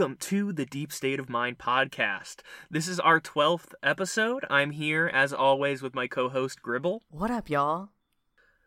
Welcome to the Deep State of Mind podcast. This is our 12th episode. I'm here, as always, with my co host Gribble. What up, y'all?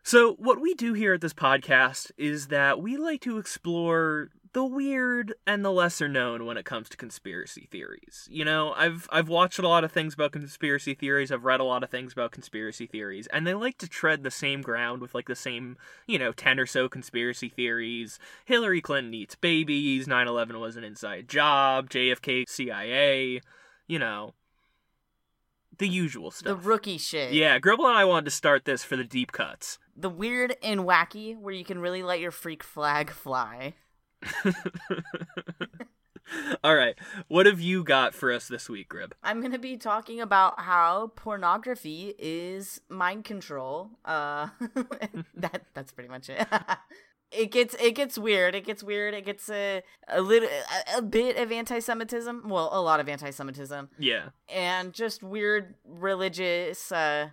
So, what we do here at this podcast is that we like to explore the weird and the lesser known when it comes to conspiracy theories. You know, I've I've watched a lot of things about conspiracy theories, I've read a lot of things about conspiracy theories, and they like to tread the same ground with like the same, you know, 10 or so conspiracy theories. Hillary Clinton eats babies, 9/11 was an inside job, JFK CIA, you know, the usual stuff. The rookie shit. yeah, Gribble and I wanted to start this for the deep cuts. The weird and wacky, where you can really let your freak flag fly. All right. What have you got for us this week, Grib? I'm gonna be talking about how pornography is mind control. Uh, that that's pretty much it. it gets it gets weird. It gets weird. It gets a a little a, a bit of anti-Semitism. Well, a lot of anti-Semitism, Yeah. and just weird religious, uh,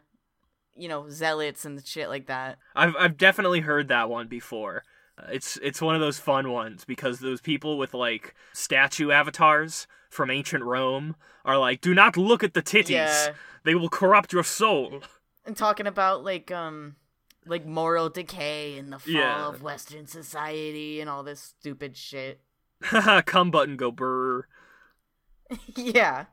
you know, zealots and shit like that. I've I've definitely heard that one before. It's it's one of those fun ones because those people with like statue avatars from ancient Rome are like, "Do not look at the titties. Yeah. They will corrupt your soul." and talking about like um like moral decay and the fall Yeah. of western society and all this stupid shit Haha, Come button go burr. yeah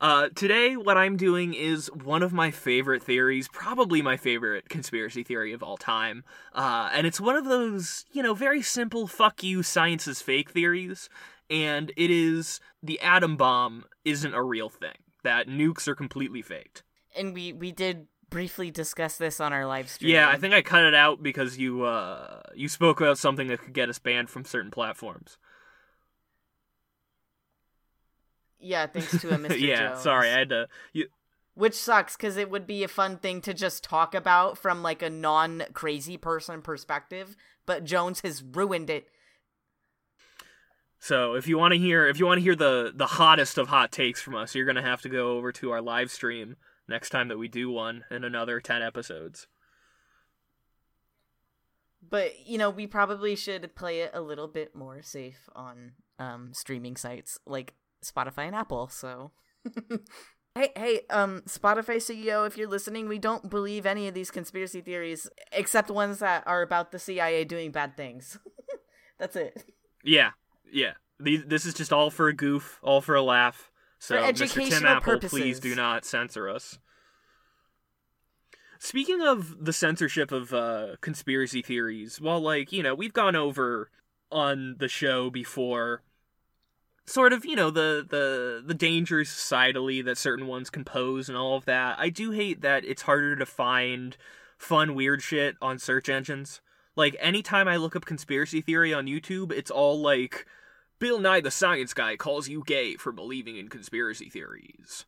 Uh, today, what I'm doing is one of my favorite theories, probably my favorite conspiracy theory of all time. Uh, and it's one of those, you know, very simple fuck you, science is fake theories. And it is the atom bomb isn't a real thing, that nukes are completely faked. and we we did briefly discuss this on our live stream Yeah, I think I cut it out because you, uh, you spoke about something that could get us banned from certain platforms. Yeah thanks to a mr yeah, Jones. sorry, I had to. You, which sucks because it would be a fun thing to just talk about from like a non-crazy person perspective but jones has ruined it So if you want to hear if you want to hear the the hottest of hot takes from us, you're gonna have to go over to our live stream next time that we do one in another ten episodes. but you know we probably should play it a little bit more safe on um streaming sites like spotify and apple so hey hey um spotify ceo if you're listening we don't believe any of these conspiracy theories except ones that are about the cia doing bad things that's it Yeah, yeah. These, this is just all for a goof, all for a laugh. So Mr. Tim Apple, please do not censor us. Speaking of the censorship of uh, conspiracy theories, well, like you know, we've gone over on the show before sort of you know the the the dangers societally that certain ones can pose and all of that. I do hate that it's harder to find fun weird shit on search engines. Like anytime i look up conspiracy theory on youtube it's all like bill nye the science guy calls you gay for believing in conspiracy theories.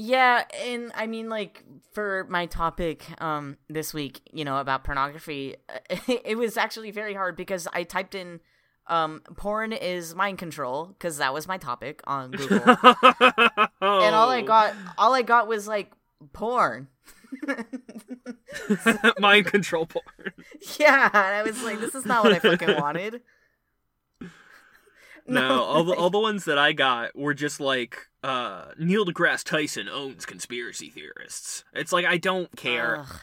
Yeah, and I mean, like for my topic um this week, you know, about pornography, it was actually very hard because I typed in um porn is mind control because that was my topic on Google, and all I got, all I got was like porn. mind control porn yeah, and I was like, this is not what I fucking wanted. No, all the all the ones that I got were just like uh Neil deGrasse Tyson owns conspiracy theorists. It's like I don't care. Ugh.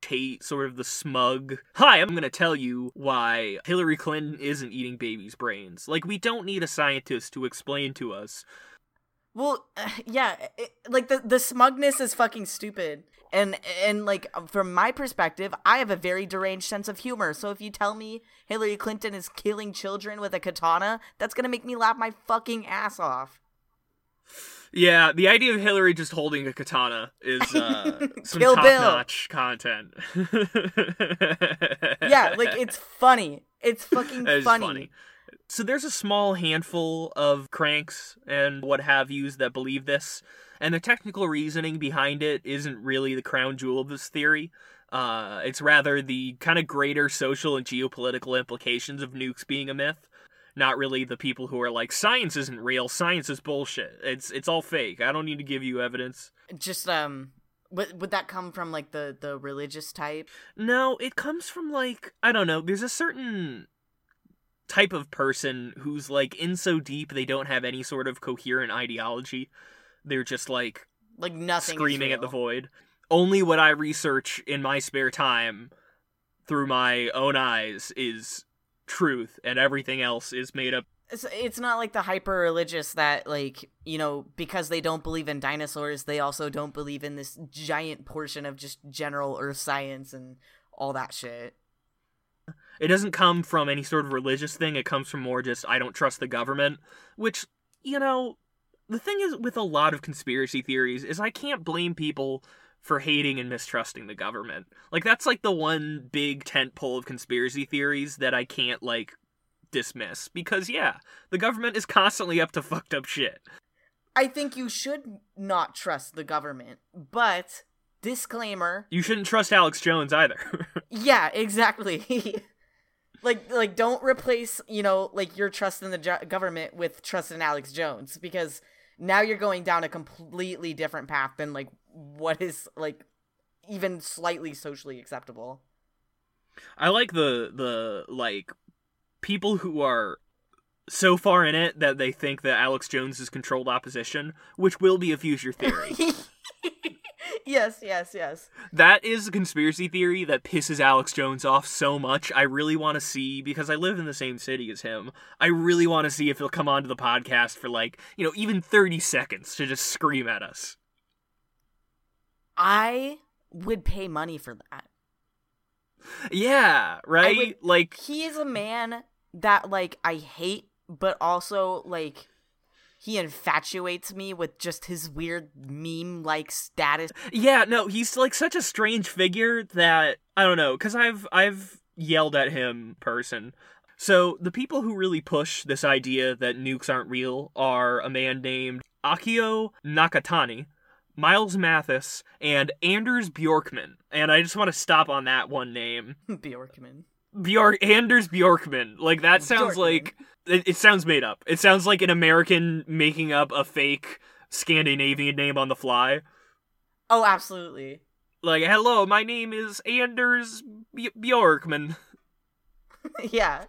Tate, sort of the smug. Hi, I'm gonna tell you why Hillary Clinton isn't eating babies' brains. Like we don't need a scientist to explain to us. Well, yeah, it, like the the smugness is fucking stupid. And and like from my perspective, I have a very deranged sense of humor. So if you tell me Hillary Clinton is killing children with a katana, that's to make me laugh my fucking ass off. Yeah, the idea of Hillary just holding a katana is uh, some Kill Bill. top-notch content. Yeah, like it's funny. It's fucking is funny. So there's a small handful of cranks and what have yous that believe this, and the technical reasoning behind it isn't really the crown jewel of this theory. Uh, it's rather the kind of greater social and geopolitical implications of nukes being a myth. Not really the people who are like science isn't real, science is bullshit. It's it's all fake. I don't need to give you evidence. Just um would would that come from like the the religious type? No, it comes from like I don't know. There's a certain type of person who's like in so deep they don't have any sort of coherent ideology. They're just like like nothing screaming at the void. Only what I research in my spare time through my own eyes is truth, and everything else is made up. it's, it's not like the hyper religious that like you know because they don't believe in dinosaurs they also don't believe in this giant portion of just general earth science and all that shit It doesn't come from any sort of religious thing, it comes from more just, I don't trust the government, which, you know, the thing is with a lot of conspiracy theories is I can't blame people for hating and mistrusting the government. Like that's like the one big tent pole of conspiracy theories that I can't like dismiss because yeah, the government is constantly up to fucked up shit. i think you should not trust the government but disclaimer You shouldn't trust Alex Jones either. yeah exactly like like don't replace you know like your trust in the jo- government with trust in alex jones because now you're going down a completely different path than like what is like even slightly socially acceptable I like the the like people who are so far in it that they think that Alex Jones is controlled opposition, which will be a future theory. yes yes yes that is a conspiracy theory that pisses Alex Jones off so much. I really want to see because I live in the same city as him. I really want to see if he'll come onto the podcast for like, you know, even 30 seconds to just scream at us. I would pay money for that Yeah, right? would- like he is a man that like I hate, but also like he infatuates me with just his weird meme like status. Yeah, no, he's like such a strange figure that I don't know, cuz I've I've yelled at him person. So, the people who really push this idea that nukes aren't real are a man named Akio Nakatani, Miles Mathis, and Anders Bjorkman. And I just want to stop on that one name. Bjorkman. Bjork Anders Bjorkman. Like that sounds Bjorkman. like it, it sounds made up. It sounds like an American making up a fake Scandinavian name on the fly. Oh, absolutely. like hello my name is anders B- bjorkman yeah.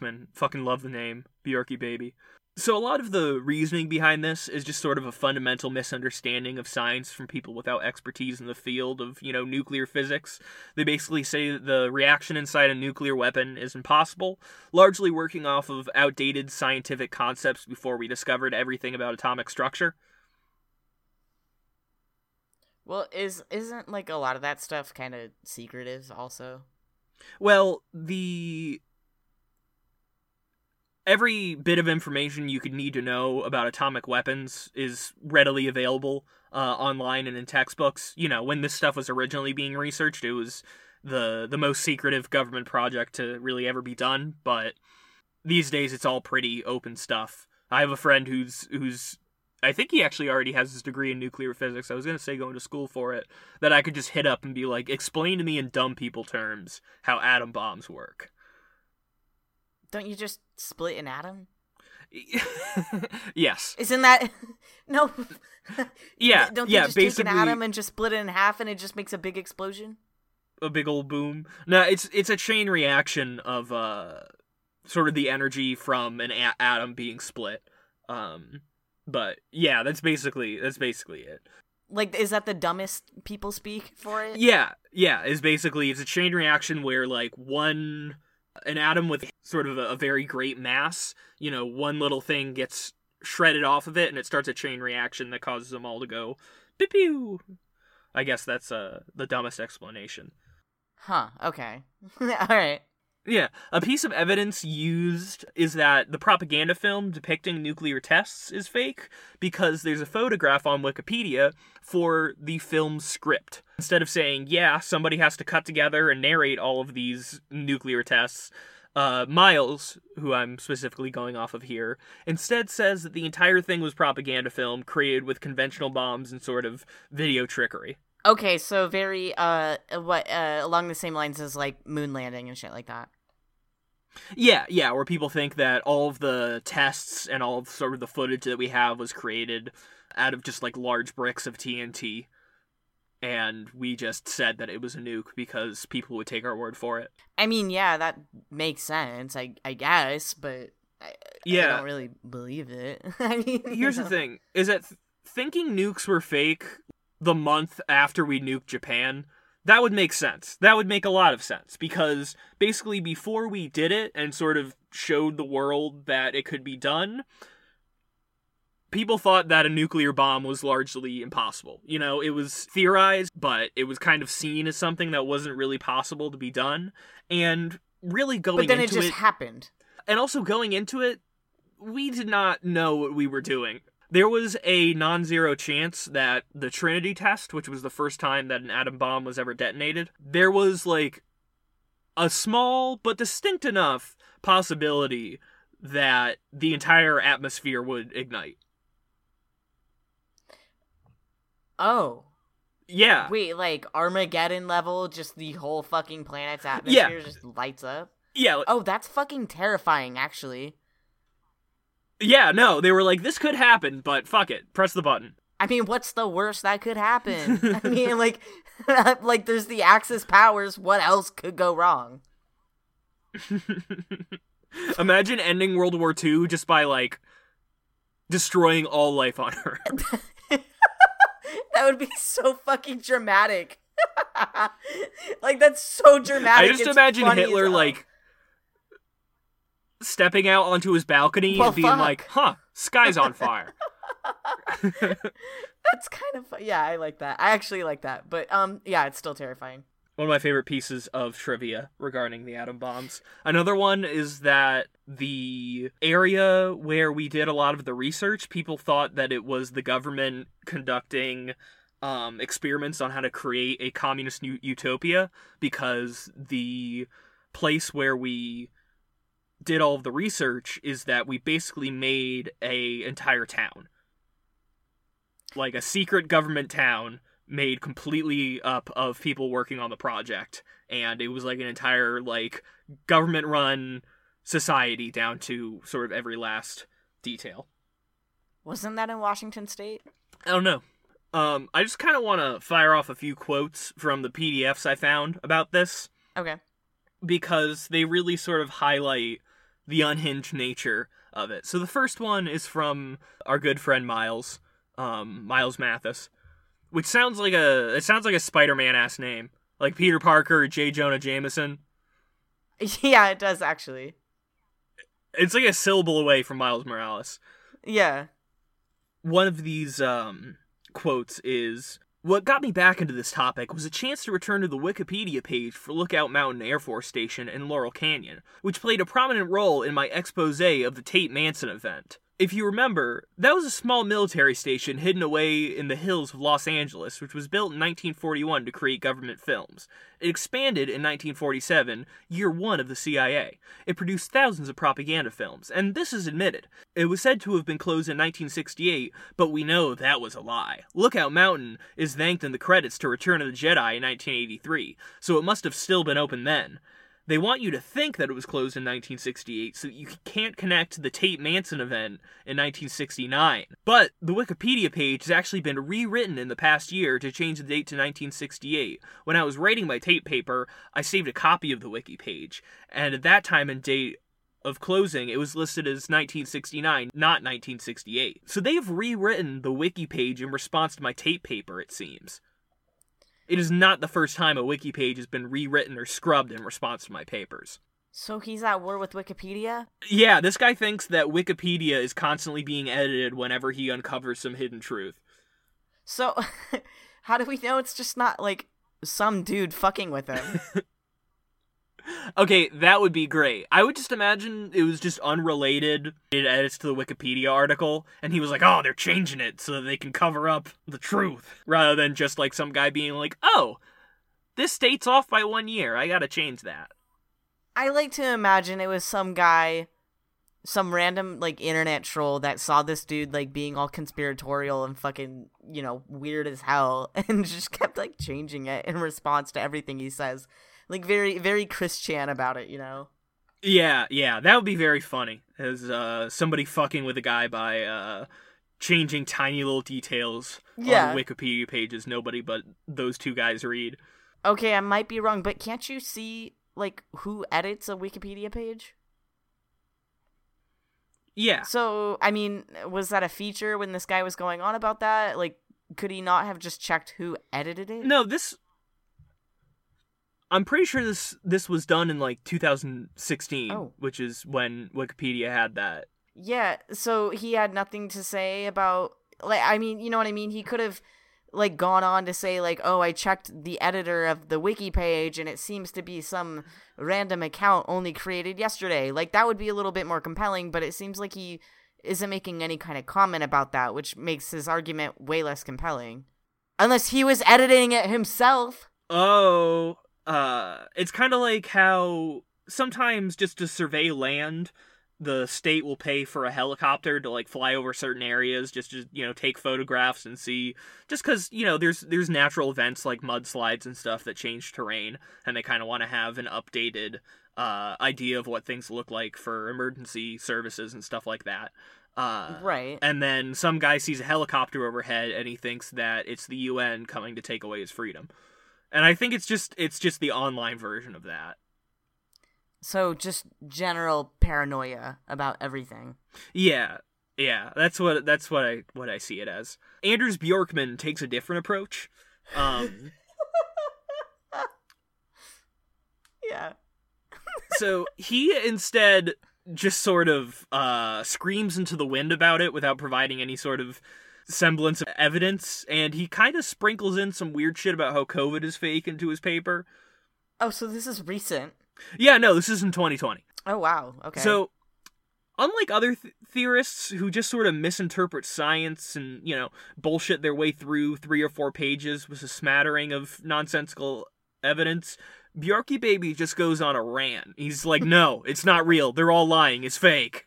Man, fucking love the name bjorky baby so a lot of the reasoning behind this is just sort of a fundamental misunderstanding of science from people without expertise in the field of you know nuclear physics they basically say that the reaction inside a nuclear weapon is impossible largely working off of outdated scientific concepts before we discovered everything about atomic structure Well, is isn't like a lot of that stuff kind of secretive also? Well, the every bit of information you could need to know about atomic weapons is readily available uh, online and in textbooks. You know, when this stuff was originally being researched, it was the the most secretive government project to really ever be done. But these days, it's all pretty open stuff. I have a friend who's who's I think he actually already has his degree in nuclear physics. I was gonna say going to school for it. That I could just hit up and be like, explain to me in dumb people terms how atom bombs work. Don't you just split an atom? yes. Isn't that no? Yeah. Don't yeah. they just basically, take an atom and just split it in half and it just makes a big explosion? a big old boom. No, it's it's a chain reaction of uh, sort of the energy from an a- atom being split. Um, but yeah, that's basically that's basically it. Like, is that the dumbest people speak for it? Yeah, yeah, is basically it's a chain reaction where like one an atom with sort of a, a very great mass, you know, one little thing gets shredded off of it and it starts a chain reaction that causes them all to go pew pew. I guess that's uh the dumbest explanation. Huh. Okay. All right. Yeah, a piece of evidence used is that the propaganda film depicting nuclear tests is fake because there's a photograph on Wikipedia for the film's script. Instead of saying, yeah, somebody has to cut together and narrate all of these nuclear tests, uh, Miles, who I'm specifically going off of here, instead says that the entire thing was propaganda film created with conventional bombs and sort of video trickery. Okay. So very uh, what uh, along the same lines as like moon landing and shit like that. Yeah, yeah, where people think that all of the tests and all of sort of the footage that we have was created out of just like large bricks of TNT. and we just said that it was a nuke because people would take our word for it. I mean, yeah, that makes sense. I I guess, but I, Yeah. I don't really believe it. I mean, Here's you the thing: is that th- thinking nukes were fake the month after we nuked Japan. That would make sense. That would make a lot of sense because basically before we did it and sort of showed the world that it could be done, people thought that a nuclear bomb was largely impossible. You know, it was theorized, but it was kind of seen as something that wasn't really possible to be done. And really going But then it just it happened. and also going into it, we did not know what we were doing. There was a non zero chance that the Trinity test, which was the first time that an atom bomb was ever detonated, there was like a small but distinct enough possibility that the entire atmosphere would ignite. Oh. Yeah. Wait, like Armageddon level, just the whole fucking planet's atmosphere just lights up? Yeah. Oh, that's fucking terrifying, actually. Yeah, no, they were like, this could happen, but fuck it. Press the button. I mean, what's the worst that could happen? I mean, like, like there's the Axis powers. What else could go wrong? Imagine ending World War II just by like destroying all life on Earth. That would be so fucking dramatic. like that's so dramatic. I just it's imagine Hitler like stepping out onto his balcony Well, and being fuck. like, "Huh, sky's on fire." That's kind of fu- yeah. I like that. I actually like that. But um, yeah, it's still terrifying. one of my favorite pieces of trivia regarding the atom bombs. Another one is that the area where we did a lot of the research, people thought that it was the government conducting um, experiments on how to create a communist utopia because the place where we did all of the research is that we basically made a entire town. Like a secret government town made completely up of people working on the project. And it was like an entire like government run society down to sort of every last detail. Wasn't that in Washington State? i don't know. Um i just kind of want to fire off a few quotes from the pdfs i found about this. Okay. because they really sort of highlight the unhinged nature of it. So the first one is from our good friend Miles, um, Miles Mathis, which sounds like a it sounds like a Spider-Man ass name, like Peter Parker, J. Jonah Jameson. Yeah, it does actually. It's like a syllable away from Miles Morales. Yeah. One of these um, quotes is What got me back into this topic was a chance to return to the Wikipedia page for Lookout Mountain Air Force Station in Laurel Canyon, which played a prominent role in my expose of the Tate Manson event. If you remember, that was a small military station hidden away in the hills of Los Angeles, which was built in 1941 to create government films. It expanded in 1947, year one of the CIA. It produced thousands of propaganda films, and this is admitted. It was said to have been closed in 1968, but we know that was a lie. Lookout Mountain is thanked in the credits to Return of the Jedi in 1983, so it must have still been open then. They want you to think that it was closed in 1968 so you can't connect the Tate Manson event in 1969. But the Wikipedia page has actually been rewritten in the past year to change the date to 1968. When I was writing my Tate paper, I saved a copy of the wiki page, and at that time and date of closing, it was listed as 1969, not 1968. So they've rewritten the wiki page in response to my Tate paper, it seems. It is not the first time a wiki page has been rewritten or scrubbed in response to my papers. So he's at war with Wikipedia? Yeah, this guy thinks that Wikipedia is constantly being edited whenever he uncovers some hidden truth. So how do we know it's just not like some dude fucking with him? Okay, that would be great. I would just imagine it was just unrelated it edits to the Wikipedia article, and he was like, oh, they're changing it so that they can cover up the truth, rather than just like some guy being like, oh, this date's off by one year. I gotta change that. I like to imagine it was some guy, some random like internet troll that saw this dude like being all conspiratorial and fucking, you know, weird as hell and just kept like changing it in response to everything he says. Like very very Christian about it, you know. Yeah, yeah, that would be very funny. As uh, somebody fucking with a guy by uh, changing tiny little details Yeah. on Wikipedia pages nobody but those two guys read. Okay, I might be wrong, but can't you see like who edits a Wikipedia page? Yeah. So, I mean, was that a feature when this guy was going on about that? Like, could he not have just checked who edited it? No, this I'm pretty sure this this was done in like 2016, Oh. which is when Wikipedia had that. Yeah, so he had nothing to say about like I mean, you know what I mean? He could have like gone on to say like, "Oh, I checked the editor of the wiki page and it seems to be some random account only created yesterday." Like that would be a little bit more compelling, but it seems like he isn't making any kind of comment about that, which makes his argument way less compelling. Unless he was editing it himself. Oh, uh it's kind of like how sometimes just to survey land the state will pay for a helicopter to like fly over certain areas just to you know take photographs and see just cuz you know there's there's natural events like mudslides and stuff that change terrain and they kind of want to have an updated uh idea of what things look like for emergency services and stuff like that uh Right. and then some guy sees a helicopter overhead and he thinks that it's the UN coming to take away his freedom. And I think it's just it's just the online version of that. So just general paranoia about everything. Yeah. Yeah, that's what that's what I what I see it as. Anders Bjorkman takes a different approach. Um Yeah. so he instead just sort of uh screams into the wind about it without providing any sort of semblance of evidence and he kind of sprinkles in some weird shit about how covid is fake into his paper. Oh, so this is recent. Yeah, no, this is in 2020. Oh wow. Okay. So, unlike other th- theorists who just sort of misinterpret science and, you know, bullshit their way through three or four pages with a smattering of nonsensical evidence, Bjarky Baby just goes on a rant. He's like, no, it's not real. They're all lying. It's fake.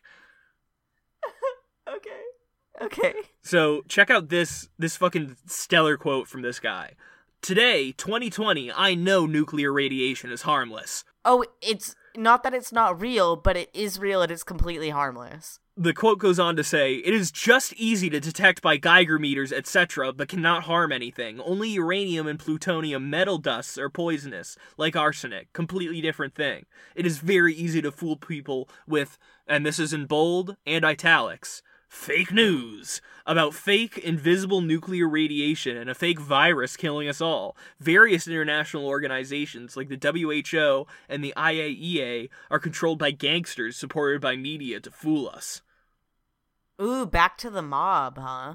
Okay. So, check out this this fucking stellar quote from this guy. Today, 2020, I know nuclear radiation is harmless. Oh, it's not that it's not real, but it is real and it's completely harmless. The quote goes on to say, It is just easy to detect by Geiger meters, etc., but cannot harm anything. Only uranium and plutonium metal dusts are poisonous, like arsenic. Completely different thing. It is very easy to fool people with, and this is in bold and italics, fake news about fake invisible nuclear radiation and a fake virus killing us all. Various international organizations like the WHO and the IAEA are controlled by gangsters supported by media to fool us. Ooh, back to the mob, huh?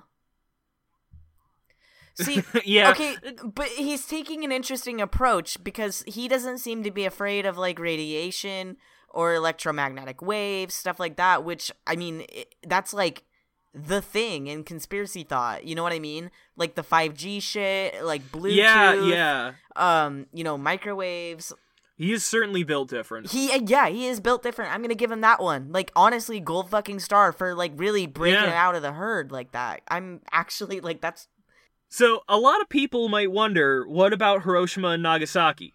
See, yeah. okay, but he's taking an interesting approach because he doesn't seem to be afraid of like radiation or electromagnetic waves, stuff like that, which I mean, it, that's like the thing in conspiracy thought. You know what I mean? Like the 5G shit, like Bluetooth, Yeah, yeah. um, you know, microwaves. He is certainly built different. He uh, yeah, he is built different. I'm gonna give him that one. Like honestly, gold fucking star for like really breaking Yeah. out of the herd like that. I'm actually like that's So, a lot of people might wonder what about Hiroshima and Nagasaki?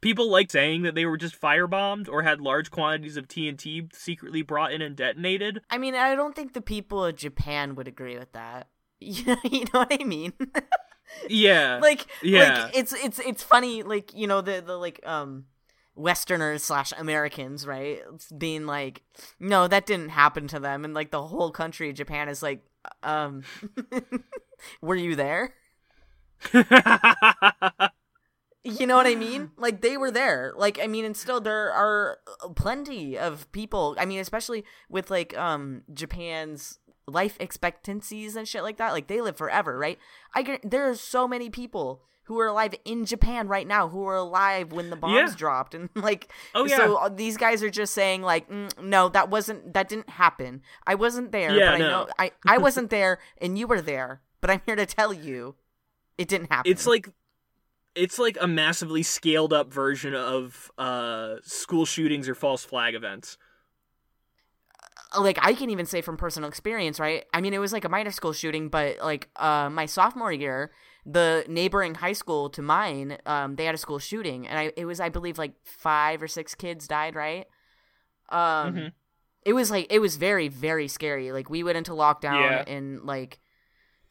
People like saying that they were just firebombed or had large quantities of TNT secretly brought in and detonated. I mean, I don't think the people of Japan would agree with that. you know what I mean? Yeah. like, Yeah. like it's it's it's funny, like you know the the like um Westerners slash Americans, right? It's being like, no, that didn't happen to them, and like the whole country of Japan is like, um, were you there? You know what I mean? Like they were there. Like I mean, and still there are plenty of people. I mean, especially with like um Japan's life expectancies and shit like that. Like they live forever, right? I get there are so many people who are alive in Japan right now who were alive when the bombs Yeah. dropped, and like Oh, yeah. So uh, these guys are just saying like, mm, no, that wasn't that didn't happen. I wasn't there, Yeah, but I no. know I I wasn't there, and you were there. But I'm here to tell you, it didn't happen. it's like it's like a massively scaled up version of uh school shootings or false flag events. like I can even say from personal experience, right? I mean, it was like a minor school shooting, but like uh, my sophomore year, the neighboring high school to mine, um, they had a school shooting, and I it was I believe like five or six kids died, right? Um, Mhm. it was like it was very very scary. Like we went into lockdown Yeah. and like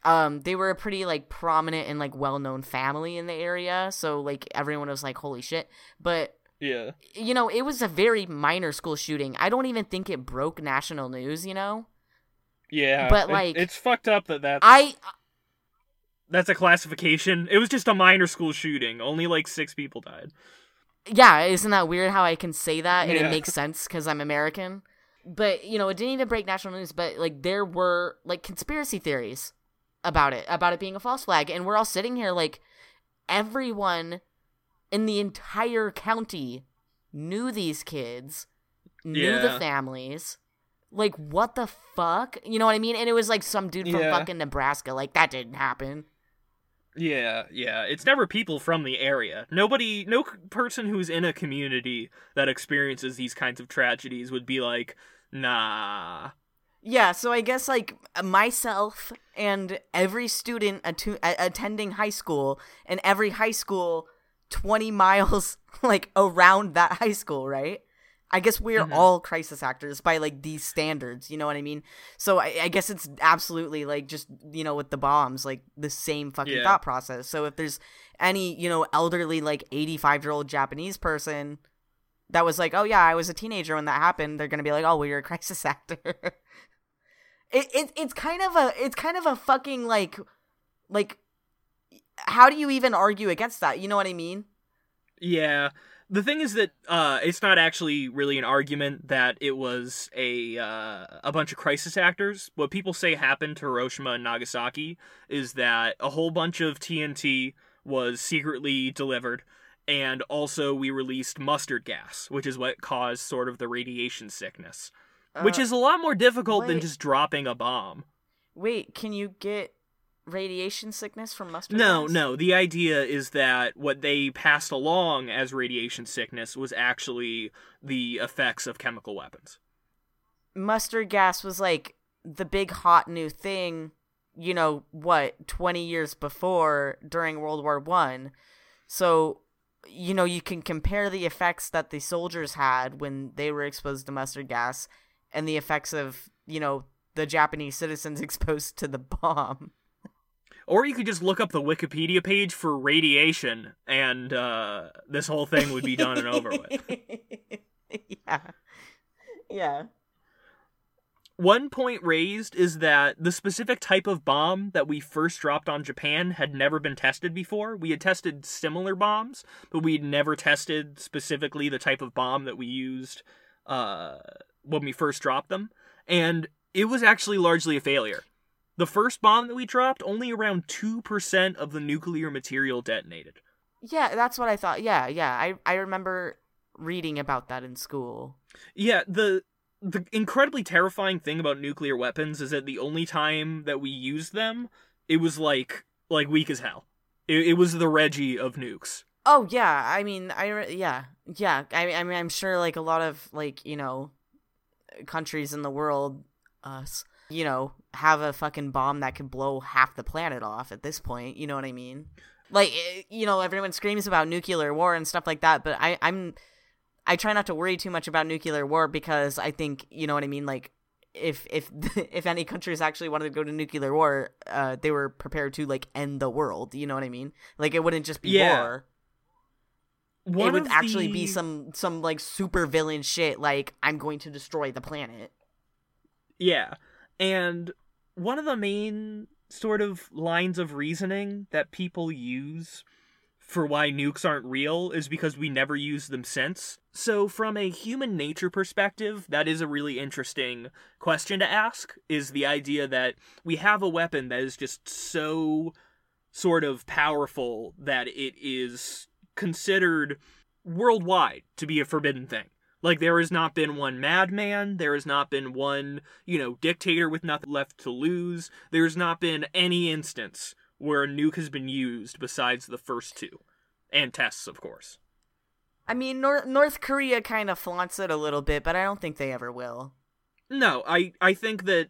um they were a pretty like prominent and like well-known family in the area, so like everyone was like holy shit. But Yeah. you know, it was a very minor school shooting. I don't even think it broke national news, you know? Yeah. But, it- like, it's fucked up that that's I that's a classification. It was just a minor school shooting. Only like six people died. yeah, isn't that weird how I can say that and Yeah. it makes sense cuz I'm American? But, you know, it didn't even break national news, but like there were like conspiracy theories about it, about it being a false flag, and we're all sitting here like everyone in the entire county knew these kids, knew the families. Like what the fuck? You know what I mean? And it was like some dude from Yeah. fucking Nebraska. Like that didn't happen. Yeah, yeah. It's never people from the area. Nobody, no c- person who's in a community that experiences these kinds of tragedies would be like, nah. Yeah, so I guess like myself and every student atu- a- attending high school and every high school 20 miles like around that high school, right? I guess we're Mhm. all crisis actors by like these standards, you know what I mean? So I, I guess it's absolutely like just, you know, with the bombs, like the same fucking Yeah. thought process. So if there's any, you know, elderly, like 85 year old Japanese person that was like, oh yeah, I was a teenager when that happened, they're gonna be like, oh, well, you're a crisis actor. It, it it's kind of a it's kind of a fucking like like how do you even argue against that? You know what I mean? Yeah. The thing is that uh, it's not actually really an argument that it was a uh, a bunch of crisis actors. What people say happened to Hiroshima and Nagasaki is that a whole bunch of TNT was secretly delivered, and also we released mustard gas, which is what caused sort of the radiation sickness, which Uh, is a lot more difficult than just dropping a bomb. wait. Can you get radiation sickness from mustard? No, gas? no. The idea is that what they passed along as radiation sickness was actually the effects of chemical weapons. Mustard gas was like the big hot new thing. You know what? Twenty years before, during World War One. So you know you can compare the effects that the soldiers had when they were exposed to mustard gas and the effects of you know the Japanese citizens exposed to the bomb. Or you could just look up the Wikipedia page for radiation, and uh, this whole thing would be done and over with. yeah. Yeah. One point raised is that the specific type of bomb that we first dropped on Japan had never been tested before. We had tested similar bombs, but we'd never tested specifically the type of bomb that we used uh, when we first dropped them. And it was actually largely a failure. The first bomb that we dropped, only around 2% of the nuclear material detonated. Yeah, that's what I thought. Yeah, yeah. I I remember reading about that in school. Yeah, the the incredibly terrifying thing about nuclear weapons is that the only time that we used them, it was like like weak as hell. It, it was the Reggie of nukes. Oh yeah, I mean, I yeah, yeah. I I mean, I'm sure like a lot of like you know countries in the world, us, you know, have a fucking bomb that could blow half the planet off at this point. You know what I mean? Like eh, you know, everyone screams about nuclear war and stuff like that, but I I'm I try not to worry too much about nuclear war because I think you know what I mean. Like if if if any countries actually wanted to go to nuclear war, uh, they were prepared to like end the world. You know what I mean? Like it wouldn't just be Yeah. war One it would actually the- be some some like super villain shit like i'm going to destroy the planet Yeah. And one of the main sort of lines of reasoning that people use for why nukes aren't real is because we never use them since. So, from a human nature perspective, that is a really interesting question to ask is the idea that we have a weapon that is just so sort of powerful that it is considered worldwide to be a forbidden thing. Like there has not been one madman, there has not been one, you know, dictator with nothing left to lose. There has not been any instance where a nuke has been used besides the first two. And tests, of course. i mean north north korea kind of flaunts it a little bit but i don't think they ever will No, I I think that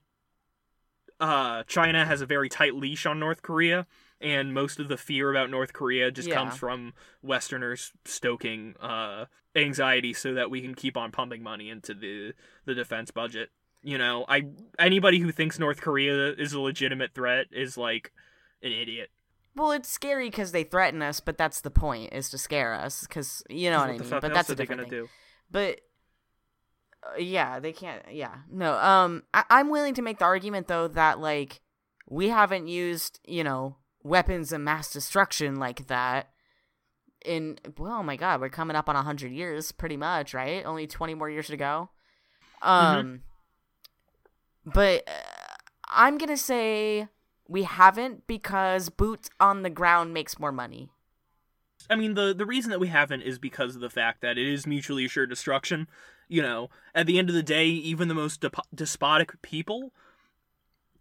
uh China has a very tight leash on North Korea and most of the fear about North Korea just Yeah. comes from Westerners stoking uh, anxiety so that we can keep on pumping money into the the defense budget. You know, I anybody who thinks North Korea is a legitimate threat is like an idiot. Well, it's scary because they threaten us, but that's the point is to scare us because you know what, I mean. But that's a different thing. do? But uh, yeah, they can't. Yeah, no. Um, I- I'm willing to make the argument though that like we haven't used you know weapons of mass destruction like that in well, oh my god, we're coming up on a hundred years, pretty much, right? Only twenty more years to go. Um, but uh, I'm gonna say we haven't because boots on the ground makes more money. I mean, the the reason that we haven't is because of the fact that it is mutually assured destruction. You know, at the end of the day, even the most dep- despotic people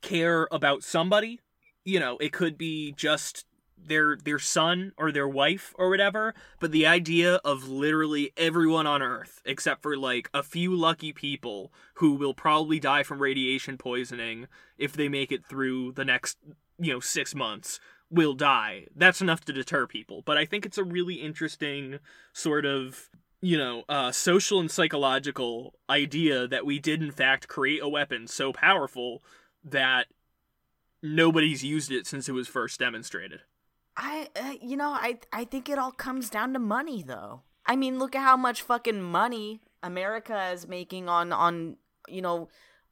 care about somebody. You know, it could be just their their son or their wife or whatever, but the idea of literally everyone on earth except for like a few lucky people who will probably die from radiation poisoning if they make it through the next, you know, 6 months will die. That's enough to deter people. But I think it's a really interesting sort of, you know, uh, social and psychological idea that we did in fact create a weapon so powerful that nobody's used it since it was first demonstrated. I, uh, you know, I, I think it all comes down to money, though. I mean, look at how much fucking money America is making on, on, you know,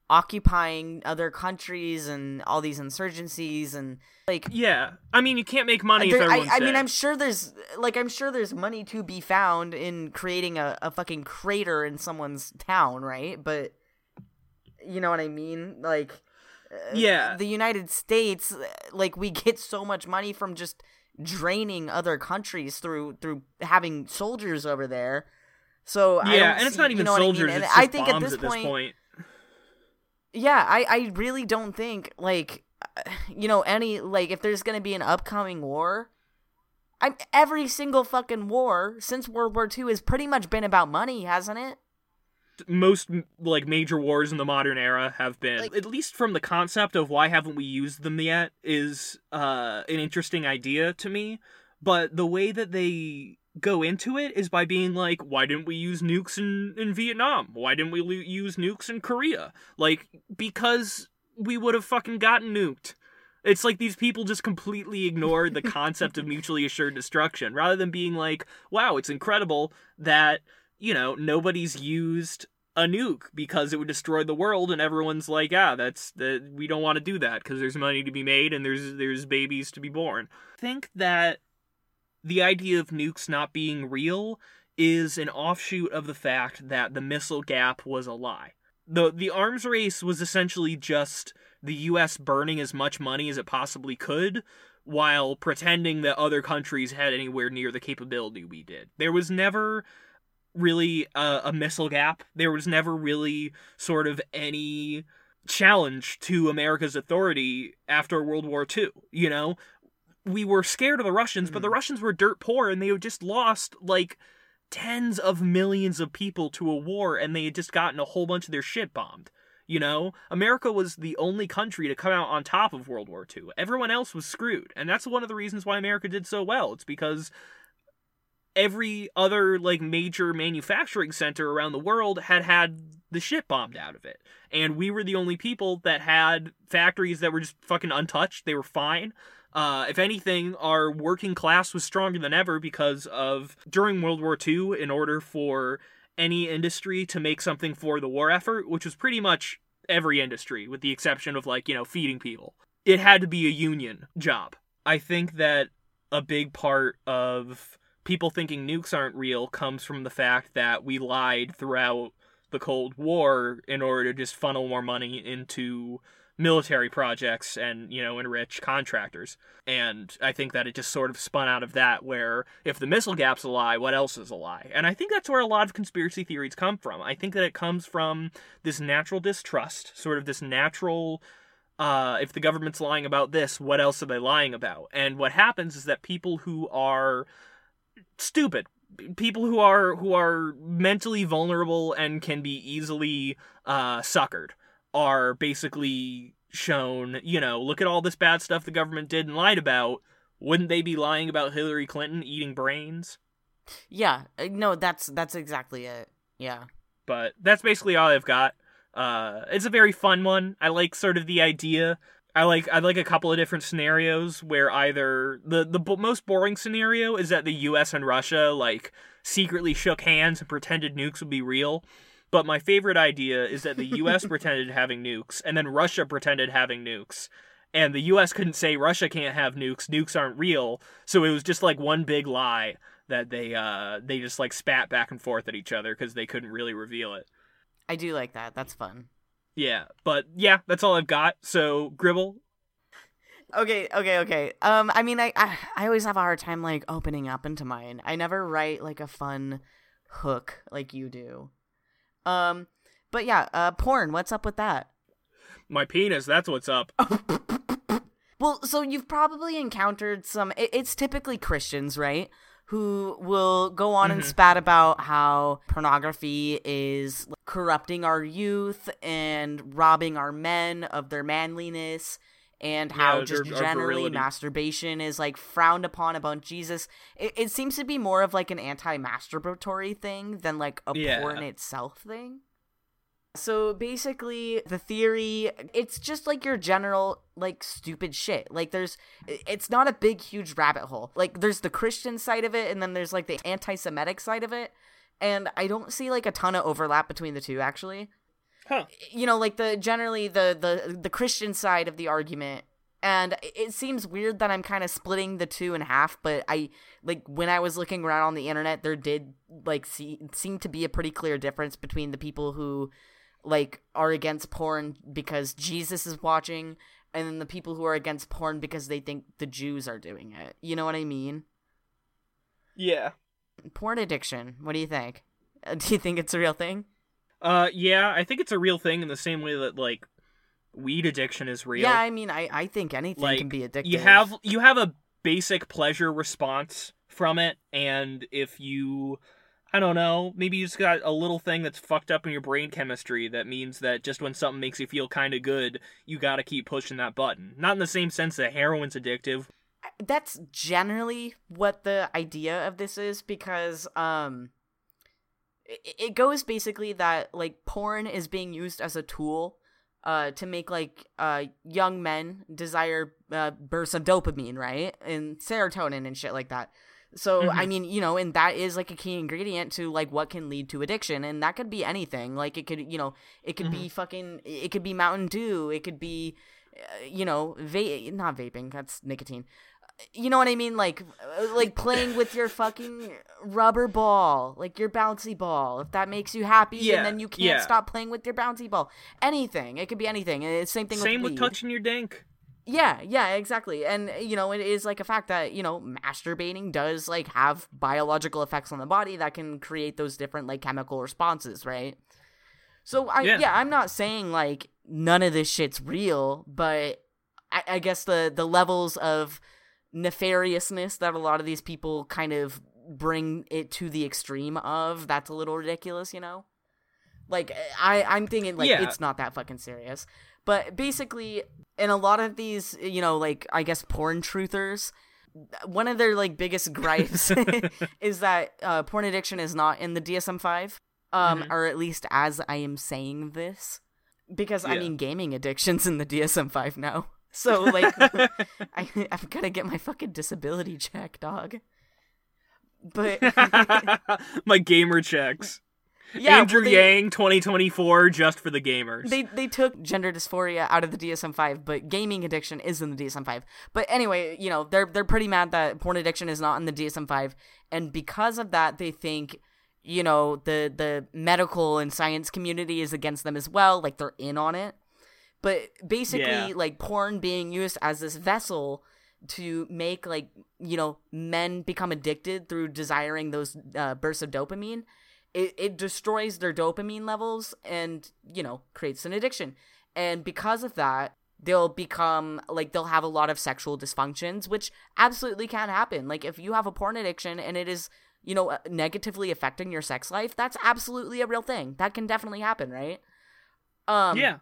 occupying other countries and all these insurgencies and like. Yeah, I mean, you can't make money there- if I, I mean. I'm sure there's like I'm sure there's money to be found in creating a, a fucking crater in someone's town, right? But you know what I mean? Like, Yeah. the United States, like we get so much money from just draining other countries through through having soldiers over there. So I yeah, don't and it's see- not you even know what I mean? soldiers. And It's just I think at this at this point, point. yeah, I, I really don't think like you know any like if there's gonna be an upcoming war, I'm every single fucking war since World War II has pretty much been about money, hasn't it? Most like major wars in the modern era have been Like- at least from the concept of why haven't we used them yet is uh an interesting idea to me. But the way that they go into it is by being like why didn't we use nukes in in Vietnam? Why didn't we use nukes in Korea? Like because we would have fucking gotten nuked. It's like these people just completely ignored the concept of mutually assured destruction rather than being like wow it's incredible that you know, nobody's used a nuke because it would destroy the world and everyone's like, ah, that's that we don't want to do that because there's money to be made and there's there's babies to be born. I think that the idea of nukes not being real is an offshoot of the fact that the missile gap was a lie. The the arms race was essentially just the US burning as much money as it possibly could while pretending that other countries had anywhere near the capability we did. There was never really a, a missile gap. There was never really sort of any challenge to America's authority after World War II. You know, we were scared of the Russians, but the Mhm. Russians were dirt poor and they had just lost like tens of millions of people to a war and they had just gotten a whole bunch of their shit bombed. You know, America was the only country to come out on top of World War II. Everyone else was screwed. And that's one of the reasons why America did so well. It's because every other like major manufacturing center around the world had had the shit bombed out of it. And we were the only people that had factories that were just fucking untouched. They were fine. Uh, if anything our working class was stronger than ever because of during world war ii in order for any industry to make something for the war effort which was pretty much every industry with the exception of like you know feeding people it had to be a union job. I think that a big part of people thinking nukes aren't real comes from the fact that we lied throughout the Cold War in order to just funnel more money into military projects and, you know, enrich contractors. And I think that it just sort of spun out of that where if the missile gap's a lie, what else is a lie? And I think that's where a lot of conspiracy theories come from. I think that it comes from this natural distrust, sort of this natural uh, if the government's lying about this, what else are they lying about? And what happens is that people who are stupid people who are who are mentally vulnerable and can be easily uh suckered are basically shown you know look at all this bad stuff the government did and lied about wouldn't they be lying about Hillary Clinton eating brains? Yeah, uh, no, that's that's exactly it. Yeah. But that's basically all I've got. Uh, it's a very fun one. I like sort of the idea. I like I like a couple of different scenarios where either the the b- most boring scenario is that the U.S. and Russia like secretly shook hands and pretended nukes would be real. But my favorite idea is that the U.S. pretended having nukes and then Russia pretended having nukes, and the U.S. couldn't say Russia can't have nukes. Nukes aren't real. So it was just like one big lie that they uh they just like spat back and forth at each other because they couldn't really reveal it. I do like that. That's fun. Yeah, but yeah, that's all I've got. So Gribble. Okay, okay, okay. Um, I mean, I, I I always have a hard time like opening up into mine. I never write like a fun hook like you do. Um, but yeah, uh, porn. What's up with that? My penis. That's what's up. well, so you've probably encountered some. It, it's typically Christians, right? Who will go on mm-hmm. and spat about how pornography is corrupting our youth and robbing our men of their manliness and how yeah, just generally masturbation is like frowned upon about Jesus. It, it, seems to be more of like an anti-masturbatory thing than like a yeah. porn itself thing. So basically, the theory, it's just like your general, like, stupid shit. Like, there's, it's not a big, huge rabbit hole. Like, there's the Christian side of it, and then there's, like, the anti Semitic side of it. And I don't see, like, a ton of overlap between the two, actually. Huh. You know, like, the, generally, the, the, the Christian side of the argument. And it seems weird that I'm kind of splitting the two in half, but I, like, when I was looking around on the internet, there did, like, see, seem to be a pretty clear difference between the people who, like are against porn because Jesus is watching and then the people who are against porn because they think the Jews are doing it. You know what I mean? Yeah. Porn addiction. What do you think? Do you think it's a real thing? Uh yeah, I think it's a real thing in the same way that like weed addiction is real. Yeah, I mean I I think anything like, can be addictive. You have you have a basic pleasure response from it and if you I don't know, maybe you just got a little thing that's fucked up in your brain chemistry that means that just when something makes you feel kind of good, you gotta keep pushing that button. Not in the same sense that heroin's addictive. That's generally what the idea of this is because, um, it goes basically that, like, porn is being used as a tool uh, to make like uh, young men desire uh, bursts of dopamine, right, and serotonin and shit like that. So mm-hmm. I mean, you know, and that is like a key ingredient to like what can lead to addiction, and that could be anything. Like it could, you know, it could mm-hmm. be fucking, it could be Mountain Dew, it could be, uh, you know, va- not vaping, that's nicotine. You know what I mean? Like, uh, like playing with your fucking rubber ball, like your bouncy ball. If that makes you happy, yeah, and then you can't yeah. stop playing with your bouncy ball. Anything, it could be anything. It's same thing. Same with, with touching your dank. Yeah, yeah, exactly. And eh, you know, it is like a fact that, you know, masturbating does like have biological effects on the body that can create those different like chemical responses, right? So I yeah, yeah I'm not saying like none of this shit's real, but I, I guess the the levels of nefariousness that a lot of these people kind of bring it to the extreme of, that's a little ridiculous, you know? Like eh, I I'm thinking like yeah. it's not that fucking serious. But basically, in a lot of these, you know, like I guess porn truthers, one of their like biggest gripes is that uh, porn addiction is not in the DSM five, um, mm-hmm. or at least as I am saying this, because yeah. I mean gaming addictions in the DSM five now. So like, I I've got to get my fucking disability check, dog. But my gamer checks. Yeah, Andrew well, they, Yang 2024 just for the gamers. They they took gender dysphoria out of the DSM-5, but gaming addiction is in the DSM-5. But anyway, you know, they're they're pretty mad that porn addiction is not in the DSM-5 and because of that they think you know, the the medical and science community is against them as well, like they're in on it. But basically yeah. like porn being used as this vessel to make like, you know, men become addicted through desiring those uh, bursts of dopamine it, it destroys their dopamine levels and you know creates an addiction and because of that they'll become like they'll have a lot of sexual dysfunctions which absolutely can happen like if you have a porn addiction and it is you know uh, negatively affecting your sex life that's absolutely a real thing that can definitely happen right um yeah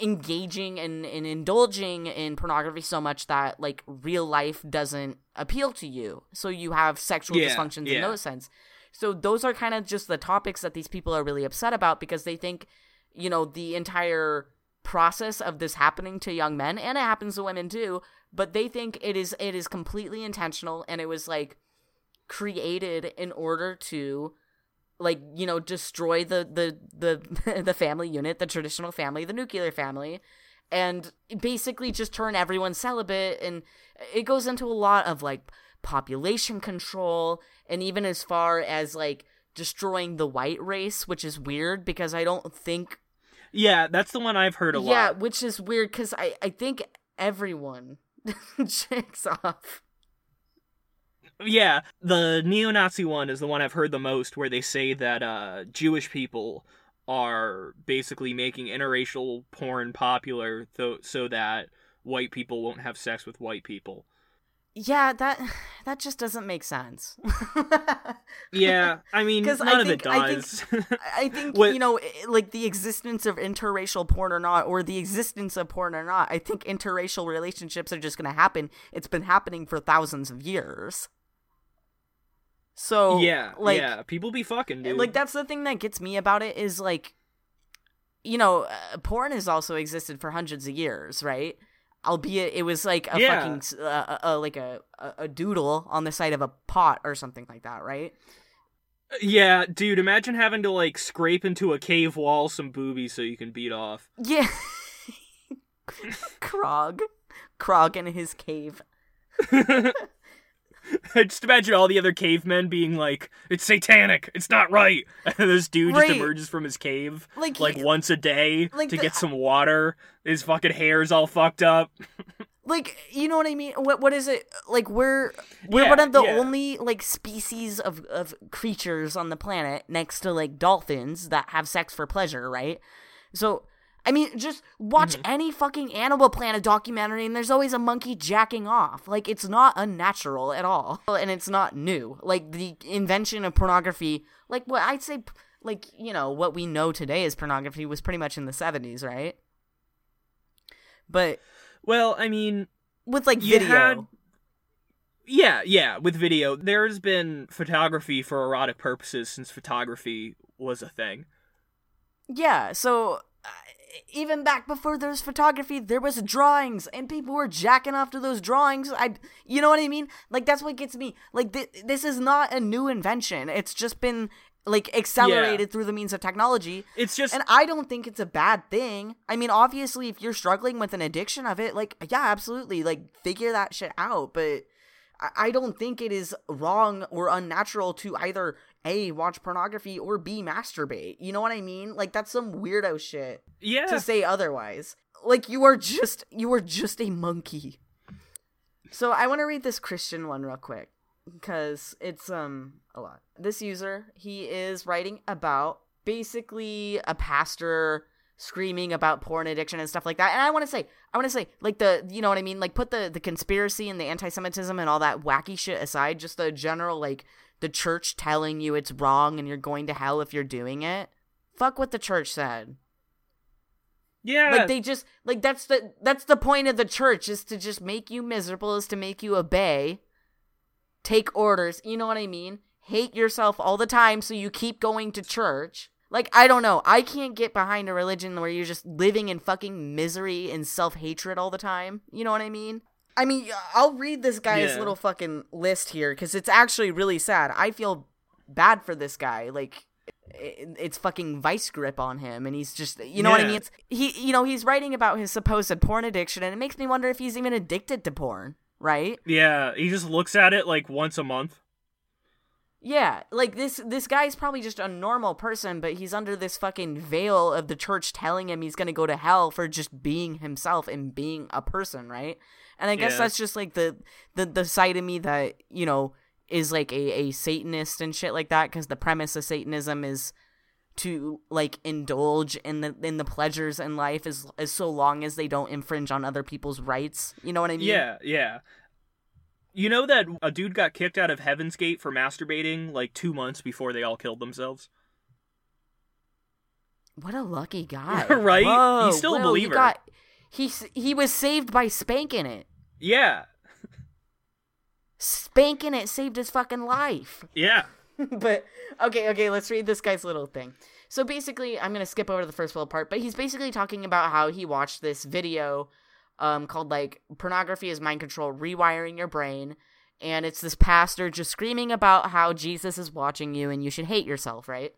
engaging and, and indulging in pornography so much that like real life doesn't appeal to you. So you have sexual Yeah, dysfunctions in yeah. those sense. So those are kind of just the topics that these people are really upset about because they think, you know, the entire process of this happening to young men and it happens to women too, but they think it is it is completely intentional and it was like created in order to like you know destroy the the the the family unit the traditional family the nuclear family and basically just turn everyone celibate and it goes into a lot of like population control and even as far as like destroying the white race which is weird because i don't think Yeah, that's the one I've heard a yeah lot. Yeah, which is weird because i i think everyone checks off Yeah, the neo-Nazi one is the one I've heard the most, where they say that uh, Jewish people are basically making interracial porn popular, th- so that white people won't have sex with white people. Yeah that that just doesn't make sense Yeah, I mean, 'Cause I none of it think- I think- I think you know, like the existence of interracial porn or not, or the existence of porn or not. I think interracial relationships are just going to happen. It's been happening for thousands of years. So yeah, like, yeah, people be fucking, dude. like that's the thing that gets me about it is like, you know, uh, porn has also existed for hundreds of years, right? Albeit it was like a Yeah. fucking uh, uh, uh, like a, a a doodle on the side of a pot or something like that, right? yeah, dude, imagine having to like scrape into a cave wall some boobies so you can beat off. Yeah. Krog. Krog in his cave. Just imagine all the other cavemen being like, "It's satanic. It's not right." And this dude Right. just emerges from his cave Like, like he- once a day like to the- get some water. His fucking hair's all fucked up. like you know what I mean? What what is it? Like we're we're Yeah, one of the yeah. only like species of of creatures on the planet next to like dolphins that have sex for pleasure, right? So I mean, just watch Mm-hmm. any fucking Animal Planet documentary, and there's always a monkey jacking off. Like, it's not unnatural at all, and it's not new. Like the invention of pornography, like what I'd say, like you know, what we know today as pornography was pretty much in the '70s, right? But Well, I mean, with like video, had- yeah, yeah, with video, there's been photography for erotic purposes since photography was a thing. yeah. So uh, even back before there was photography, there was drawings, and people were jacking off to those drawings. I, you know what I mean? Like that's what gets me. Like th- this is not a new invention. It's just been like accelerated through the means of technology. It's just And I don't think it's a bad thing. I mean, obviously, if you're struggling with an addiction of it, like, yeah, absolutely, like, figure that shit out. But I don't think it is wrong or unnatural to either A, watch pornography or B, masturbate. You know what I mean? Like, that's some weirdo shit yeah. to say otherwise. Like, you are just, you are just a monkey. So I want to read this Christian one real quick because it's um a lot. This user, he is writing about basically a pastor screaming about porn addiction and stuff like that. And I want to say, I want to say, like the, you know what I mean? Like put the the conspiracy and the anti-Semitism and all that wacky shit aside. Just the general like the church telling you it's wrong and you're going to hell if you're doing it. Fuck what the church said. yeah. Like they just like that's the that's the point of the church is to just make you miserable, is to make you obey, take orders. You know what I mean? Hate yourself all the time so you keep going to church. Like I don't know, I can't get behind a religion where you're just living in fucking misery and self hatred all the time. You know what I mean? I mean, I'll read this guy's Yeah. little fucking list here because it's actually really sad. I feel bad for this guy. Like, it's fucking vice grip on him, and he's just, you know what I mean? It's, he, you know, he's writing about his supposed porn addiction, and it makes me wonder if he's even addicted to porn, right? yeah, he just looks at it like once a month. Yeah, like this this guy's probably just a normal person, but he's under this fucking veil of the church telling him he's gonna go to hell for just being himself and being a person, right? And I guess Yeah. that's just like the the the side of me that you know is like a a Satanist and shit like that, because the premise of Satanism is to like indulge in the in the pleasures in life as as so long as they don't infringe on other people's rights. You know what I mean? Yeah, yeah. You know that a dude got kicked out of Heaven's Gate for masturbating like two months before they all killed themselves? What a lucky guy, Right? Whoa, He's still a whoa, believer. He, got, he he was saved by spanking it. Yeah. Spanking it saved his fucking life. Yeah. but okay, okay, let's read this guy's little thing. So basically, I'm gonna skip over the first little part, but he's basically talking about how he watched this video, um, called like "Pornography is Mind Control: Rewiring Your Brain," and it's this pastor just screaming about how Jesus is watching you and you should hate yourself, right?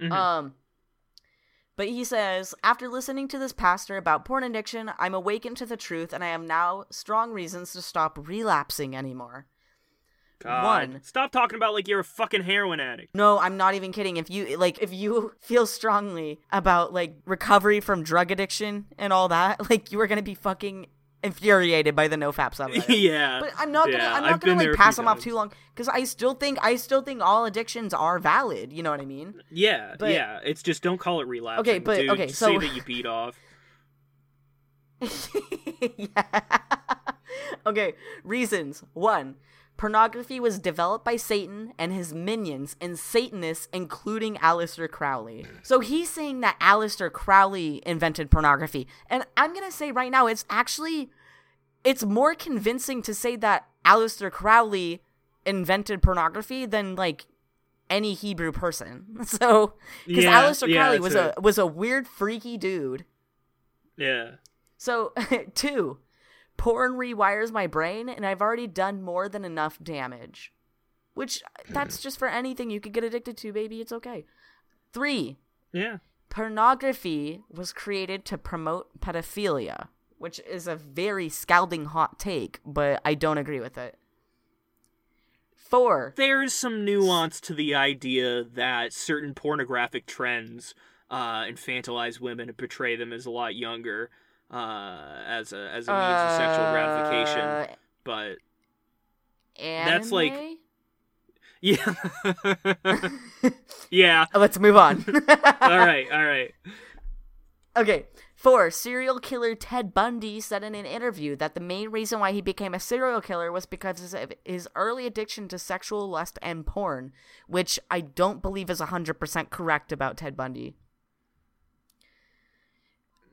Mhm. Um, but he says, after listening to this pastor about porn addiction, I'm awakened to the truth, and I have now strong reasons to stop relapsing anymore. God. one. Stop talking about like you're a fucking heroin addict. No, I'm not even kidding. If you like if you feel strongly about like recovery from drug addiction and all that, like you are going to be fucking infuriated by the no fap subreddit. yeah. But I'm not gonna Yeah, I'm not gonna like pass them off too long because I still think I still think all addictions are valid. You know what I mean? Yeah, But- yeah. It's just don't call it relapse. Okay, but- dude. okay, Just so- say that you beat off. yeah. okay, reasons. One, pornography was developed by Satan and his minions and Satanists, including Aleister Crowley. So he's saying that Aleister Crowley invented pornography. And I'm going to say right now, it's actually, it's more convincing to say that Aleister Crowley invented pornography than, like, any Hebrew person. So, because Yeah, Aleister yeah, Crowley was a was a weird, freaky dude. Yeah. So, two, porn rewires my brain, and I've already done more than enough damage. Which, that's just for anything you could get addicted to, baby. It's okay. Three, Yeah. pornography was created to promote pedophilia, which is a very scalding hot take, but I don't agree with it. Four, There's some nuance to the idea that certain pornographic trends uh, infantilize women and portray them as a lot younger uh, as a as a means of sexual gratification. uh, But That's like- yeah, yeah. Let's move on. All right, all right. Okay. Four, serial killer Ted Bundy said in an interview that the main reason why he became a serial killer was because of his early addiction to sexual lust and porn, which I don't believe is 100% correct about Ted Bundy.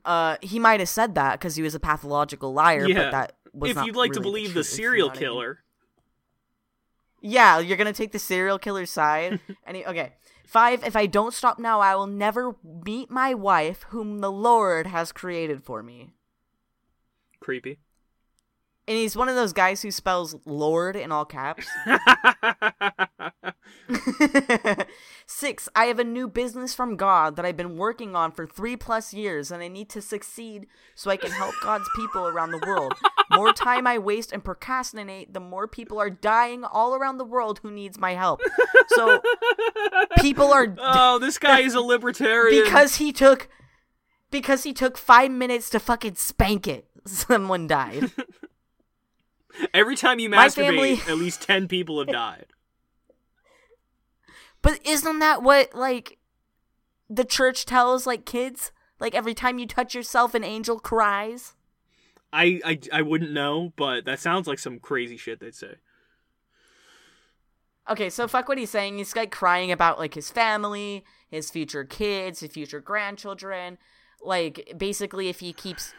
Uh, he might have said that because he was a pathological liar, Yeah. but that was If you'd like to believe the truth, you serial know what I mean? killer, Yeah, you're gonna take the serial killer side. he, okay, five. If I don't stop now, I will never meet my wife, whom the Lord has created for me. creepy. And he's one of those guys who spells Lord in all caps. Six. I have a new business from God that I've been working on for three plus years, and I need to succeed so I can help God's people around the world. More time I waste and procrastinate, the more people are dying all around the world who needs my help. So people are oh, this guy is a libertarian. because he took because he took five minutes to fucking spank it. Someone died. every time you My masturbate, family- at least ten people have died. But isn't that what like the church tells like kids? Like every time you touch yourself, an angel cries. I, I I wouldn't know, but that sounds like some crazy shit they'd say. Okay, so fuck what he's saying. He's like crying about like his family, his future kids, his future grandchildren. Like basically, if he keeps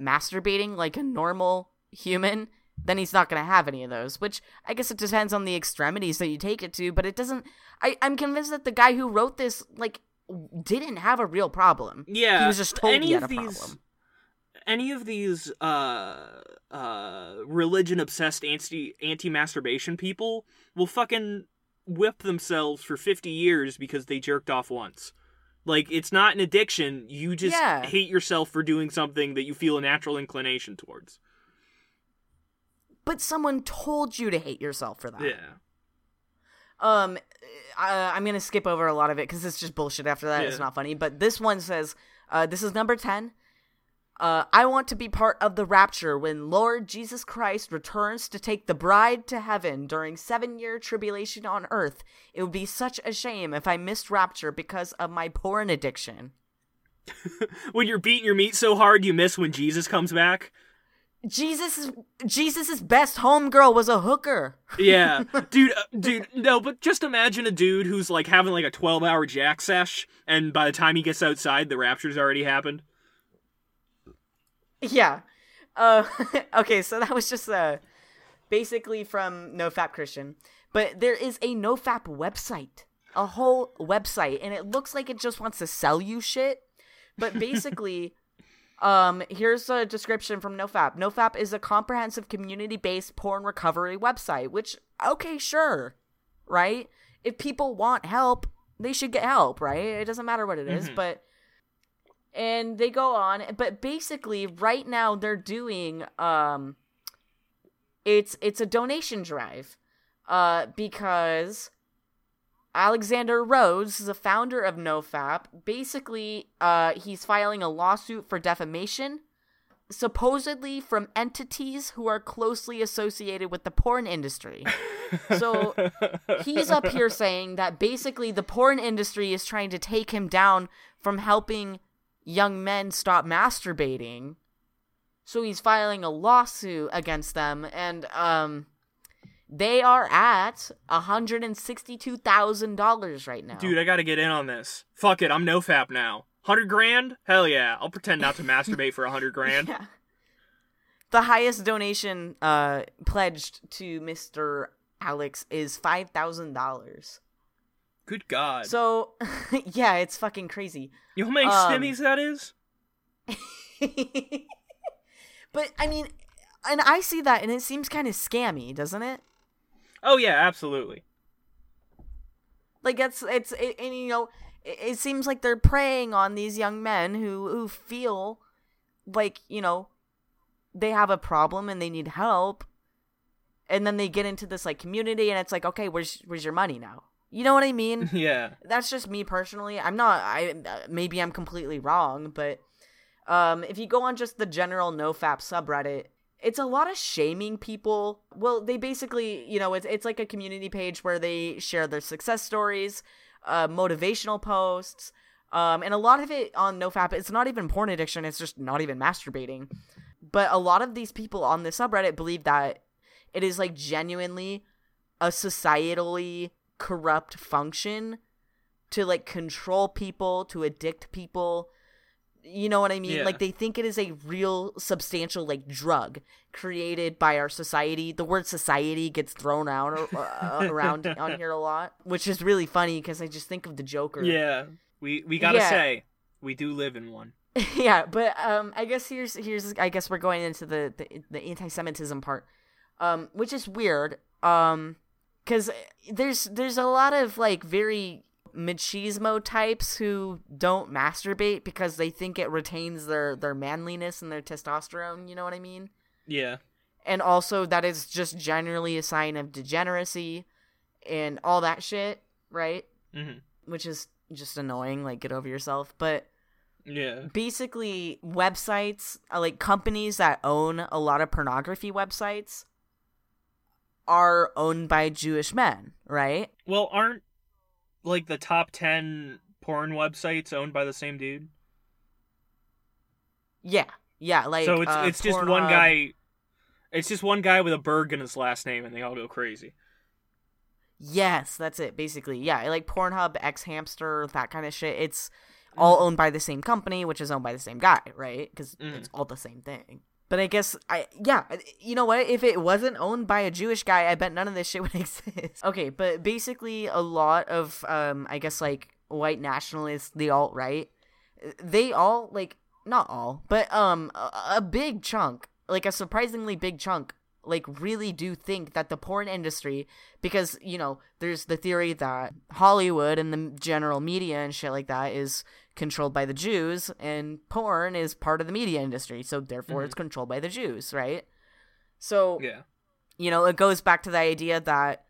masturbating like a normal human, then he's not gonna have any of those. Which I guess it depends on the extremities that you take it to. But it doesn't. I I'm convinced that the guy who wrote this like didn't have a real problem. Yeah, he was just told any he had of a these- problem. Any of these uh uh religion obsessed anti anti masturbation people will fucking whip themselves for fifty years because they jerked off once. Like it's not an addiction. You just Yeah. hate yourself for doing something that you feel a natural inclination towards. But someone told you to hate yourself for that. Yeah. Um, I, I'm gonna skip over a lot of it because it's just bullshit. After that, it's not funny. But this one says, uh, "This is number ten. Uh, I want to be part of the rapture when Lord Jesus Christ returns to take the bride to heaven during seven-year tribulation on earth. It would be such a shame if I missed rapture because of my porn addiction." When you're beating your meat so hard you miss when Jesus comes back. Jesus Jesus's best homegirl was a hooker. Yeah, dude, uh, dude, no, but just imagine a dude who's like having like a twelve-hour jack sesh, and by the time he gets outside, the rapture's already happened. Yeah. Uh, okay, so that was just uh, basically from No NoFap Christian. But there is a No NoFap website, a whole website, and it looks like it just wants to sell you shit. But basically, um, here's a description from NoFap. NoFap is a comprehensive community-based porn recovery website. Which, okay, sure, right? If people want help, they should get help, right? It doesn't matter what it is, Mhm. but and they go on but basically right now they're doing um it's it's a donation drive uh because Alexander Rhodes is the founder of NoFap. Basically, uh, he's filing a lawsuit for defamation, supposedly from entities who are closely associated with the porn industry. So he's up here saying that basically the porn industry is trying to take him down from helping young men stop masturbating. So he's filing a lawsuit against them, and um, they are at hundred and sixty-two thousand dollars right now. Dude, I gotta get in on this. Fuck it, I'm no fap now. Hundred grand? Hell yeah, I'll pretend not to masturbate for a hundred grand. Yeah. The highest donation uh, pledged to Mister Alex is five thousand dollars. Good God. So, yeah, it's fucking crazy. you know how many um, stimmies that is? but I mean, and I see that, and it seems kind of scammy, doesn't it? Oh yeah, absolutely. Like it's it's it, and you know, it, it seems like they're preying on these young men who who feel like you know they have a problem and they need help, and then they get into this like community, and it's like, okay, where's where's your money now? You know what I mean? Yeah. that's just me personally. I'm not. I maybe I'm completely wrong, but um, if you go on just the general NoFap subreddit, it's a lot of shaming people. Well, they basically, you know, it's it's like a community page where they share their success stories, uh, motivational posts, um, and a lot of it on NoFap. It's not even porn addiction. It's just not even masturbating. But a lot of these people on the subreddit believe that it is like genuinely a societally corrupt function to like control people, to addict people. You know what I mean? Yeah. Like they think it is a real substantial like drug created by our society. The word society gets thrown out uh, around on here a lot, which is really funny because I just think of the Joker. Yeah. We we gotta Yeah. say, we do live in one. yeah, but um, I guess here's here's I guess we're going into the the, the anti-Semitism part, um, which is weird, um, because there's there's a lot of like very machismo types who don't masturbate because they think it retains their their manliness and their testosterone. You know what I mean? Yeah. And also that is just generally a sign of degeneracy and all that shit, right? hmm Which is just annoying. Like, get over yourself, but Yeah. basically websites uh, like companies that own a lot of pornography websites are owned by Jewish men, right? Well, aren't like the top ten porn websites owned by the same dude? Yeah. Yeah, like so it's uh, it's just one Pornhub- guy. It's just one guy with a Berg in his last name, and they all go crazy. Yes, that's it basically. Yeah, like Pornhub, X Hamster, that kind of shit. It's all owned by the same company, which is owned by the same guy, right? Cuz Mhm. it's all the same thing. But I guess I yeah, you know what? If it wasn't owned by a Jewish guy, I bet none of this shit would exist. Okay, but basically a lot of um I guess like white nationalists, the alt right, they all like not all, but um a, a big chunk, like a surprisingly big chunk like really do think that the porn industry because you know there's the theory that Hollywood and the general media and shit like that is controlled by the Jews and porn is part of the media industry so therefore it's mm-hmm. controlled by the Jews right? So Yeah. you know it goes back to the idea that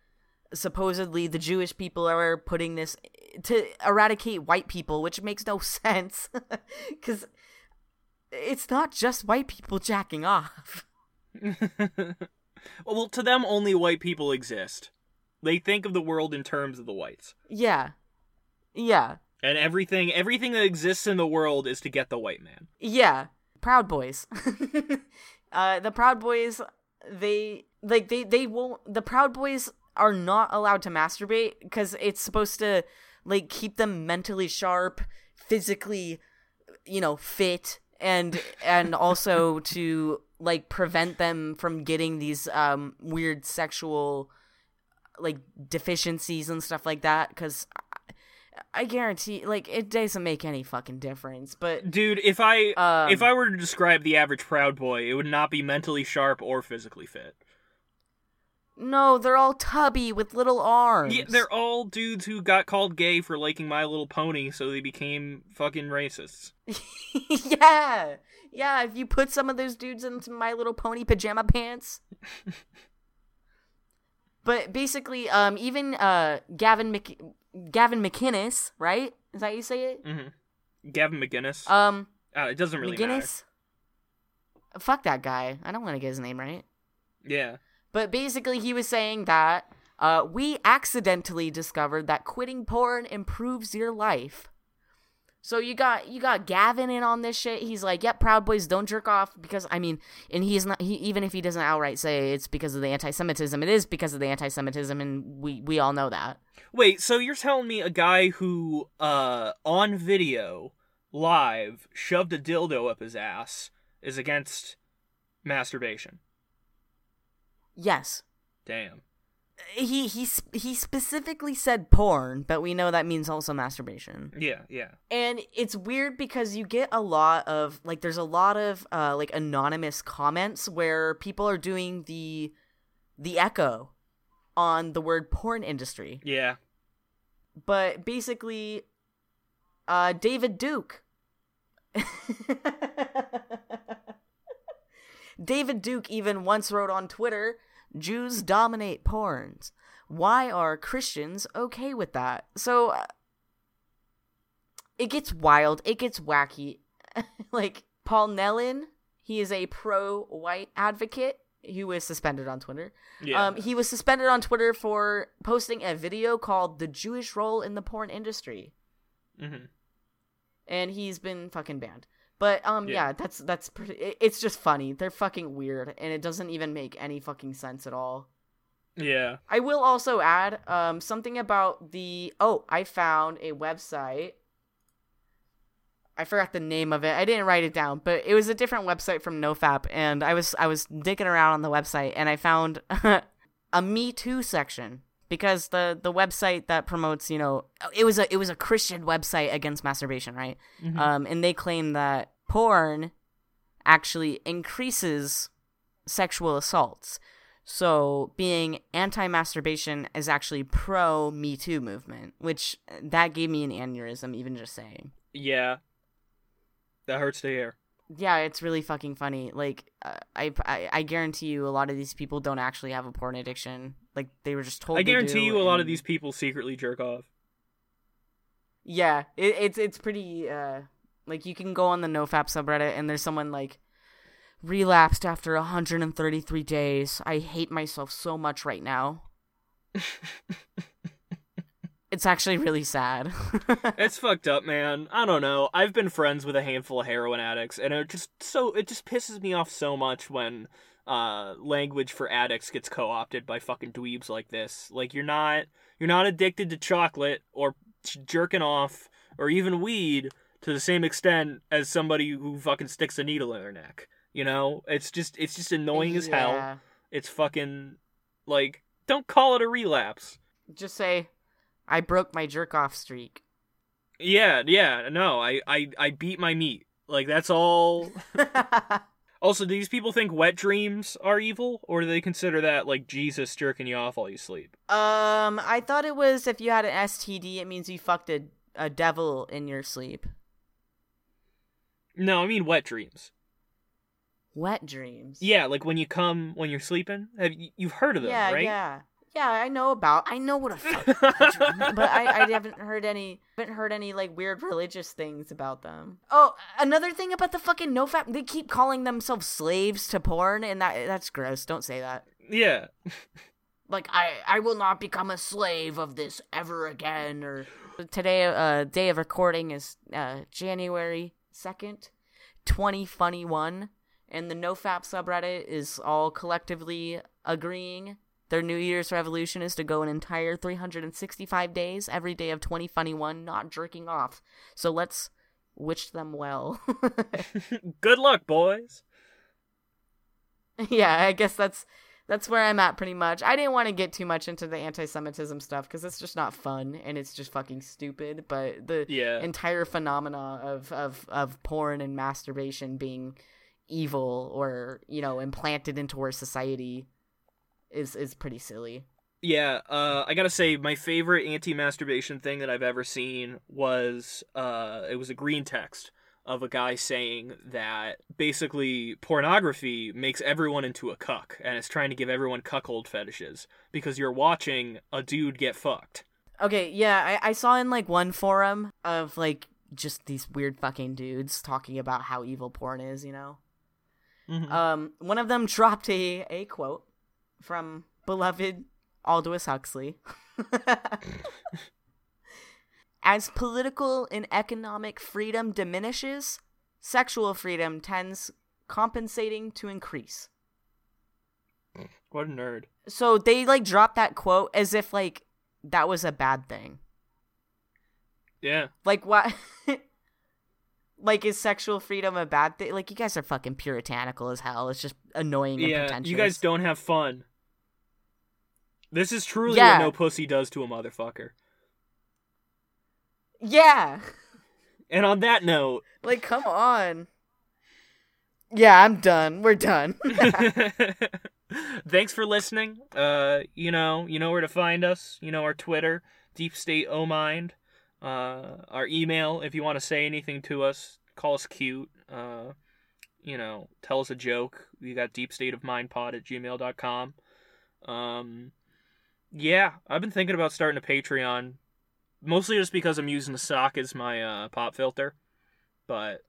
supposedly the Jewish people are putting this to eradicate white people which makes no sense cuz it's not just white people jacking off. Well, to them, only white people exist. They think of the world in terms of the whites, yeah. Yeah and everything everything that exists in the world is to get the white man. Yeah, Proud Boys. Uh, the Proud Boys, they like they they won't. The Proud Boys are not allowed to masturbate because it's supposed to like keep them mentally sharp, physically, you know, fit, and and also to like prevent them from getting these um weird sexual like deficiencies and stuff like that because I guarantee, like, it doesn't make any fucking difference. But Dude, if I um, if I were to describe the average Proud Boy, it would not be mentally sharp or physically fit. no, they're all tubby with little arms. Yeah, they're all dudes who got called gay for liking My Little Pony, so they became fucking racists. yeah, yeah. If you put some of those dudes into My Little Pony pajama pants. but basically, um, even uh, Gavin Mc- Gavin McInnes, right? Is that how you say it? Mm-hmm. Gavin McGinnis. Um, uh, it doesn't really matter. Fuck that guy. I don't want to get his name right. Yeah. But basically, he was saying that uh, we accidentally discovered that quitting porn improves your life. So you got you got Gavin in on this shit. He's like, "Yep, Proud Boys don't jerk off because I mean, and he's not. He even if he doesn't outright say it's because of the anti-Semitism, it is because of the anti-Semitism, and we we all know that. Wait, so you're telling me a guy who, uh, on video, live, shoved a dildo up his ass is against masturbation? Yes, Damn. he he he specifically said porn, but we know that means also masturbation. Yeah, yeah. and it's weird because you get a lot of like there's a lot of uh like anonymous comments where people are doing the the echo on the word porn industry. Yeah. but basically uh david duke. David duke even once wrote on twitter jews dominate porns. Why are christians okay with that? So uh, it gets wild. It gets wacky. Like paul Nehlen he is a pro-white advocate who was suspended on twitter Yeah. um, he was suspended on Twitter for posting a video called "The Jewish Role in the Porn Industry," hmm and he's been fucking banned. But um, Yeah. yeah, that's that's pretty. It's just funny. They're fucking weird, and it doesn't even make any fucking sense at all. Yeah. I will also add um something about the. Oh, I found a website. I forgot the name of it. I didn't write it down, but it was a different website from NoFap, and I was I was digging around on the website, and I found a Me Too section because the the website that promotes, you know, it was a it was a Christian website against masturbation, right? Mhm. Um, and they claim that porn actually increases sexual assaults. So being anti-masturbation is actually pro Me Too movement, which that gave me an aneurysm even just saying. yeah. That hurts to hear. Yeah, it's really fucking funny. Like, uh, I, I I guarantee you, a lot of these people don't actually have a porn addiction. Like, they were just told. I guarantee do, you a lot of these people secretly jerk off. Yeah, it, it's it's pretty. uh Like, you can go on the NoFap subreddit, and there's someone like relapsed after 133 days. I hate myself so much right now. It's actually really sad. It's fucked up, man. I don't know. I've been friends with a handful of heroin addicts, and it just so it just pisses me off so much when uh language for addicts gets co-opted by fucking dweebs like this. Like you're not you're not addicted to chocolate or jerking off or even weed to the same extent as somebody who fucking sticks a needle in their neck. You know? It's just it's just annoying as hell. It's fucking like don't call it a relapse. Just say, I broke my jerk off streak. Yeah, yeah, no, I, I, I beat my meat. Like that's all. Also, do these people think wet dreams are evil, or do they consider that like Jesus jerking you off while you sleep? um, I thought it was if you had an STD, it means you fucked a, a devil in your sleep. No, I mean wet dreams. Wet dreams. Yeah, like when you come when you're sleeping. Have you, you've heard of them, yeah, right? yeah, yeah. I know about. I know what a fucking but I, I haven't heard any. Haven't heard any like weird religious things about them. Oh, another thing about the fucking nofap, they keep calling themselves slaves to porn, and that that's gross. Don't say that. yeah. like I I will not become a slave of this ever again or today uh day of recording is uh January 2nd 2021 and the NoFap subreddit is all collectively agreeing their New Year's revolution is to go an entire 365 days, every day of 2021, not jerking off. So let's wish them well. Good luck, boys. yeah, I guess that's that's where I'm at pretty much. I didn't want to get too much into the anti-Semitism stuff because it's just not fun and it's just fucking stupid. But the Yeah. entire phenomena of, of of porn and masturbation being evil or you know implanted into our society is is pretty silly. Yeah, uh, I gotta say, my favorite anti-masturbation thing that I've ever seen was uh, it was a green text of a guy saying that basically pornography makes everyone into a cuck, and it's trying to give everyone cuckold fetishes because you're watching a dude get fucked. Okay, yeah, I, I saw in like one forum of like just these weird fucking dudes talking about how evil porn is, you know. Mhm. Um, one of them dropped a a quote from beloved Aldous Huxley. As political and economic freedom diminishes, sexual freedom tends compensating to increase. what a nerd. So they like drop that quote as if like that was a bad thing. Yeah, Like what? like is sexual freedom a bad thing? Like you guys are fucking puritanical as hell. It's just annoying and yeah. You guys don't have fun. This is truly Yeah. what no pussy does to a motherfucker. Yeah. And on that note, Like come on. Yeah, I'm done. We're done. Thanks for listening. Uh, you know, you know where to find us. You know our Twitter, Deep State O Mind. Uh, our email, if you want to say anything to us, call us cute. Uh, you know, tell us a joke. We got deepstateofmindpod at gmail.com. Um, yeah, I've been thinking about starting a Patreon, mostly just because I'm using the sock as my uh, pop filter. But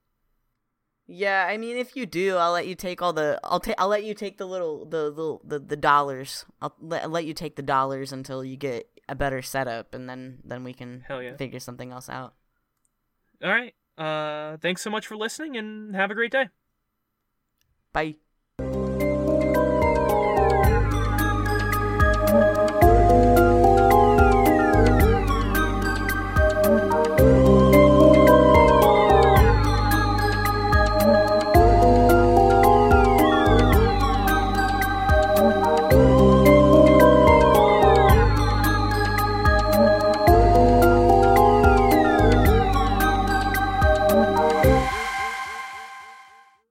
yeah, I mean if you do, I'll let you take all the I'll take I'll let you take the little the the the, the dollars. I'll let, I'll let you take the dollars until you get a better setup and then then we can hell yeah. figure something else out. All right. Uh, thanks so much for listening and have a great day. Bye.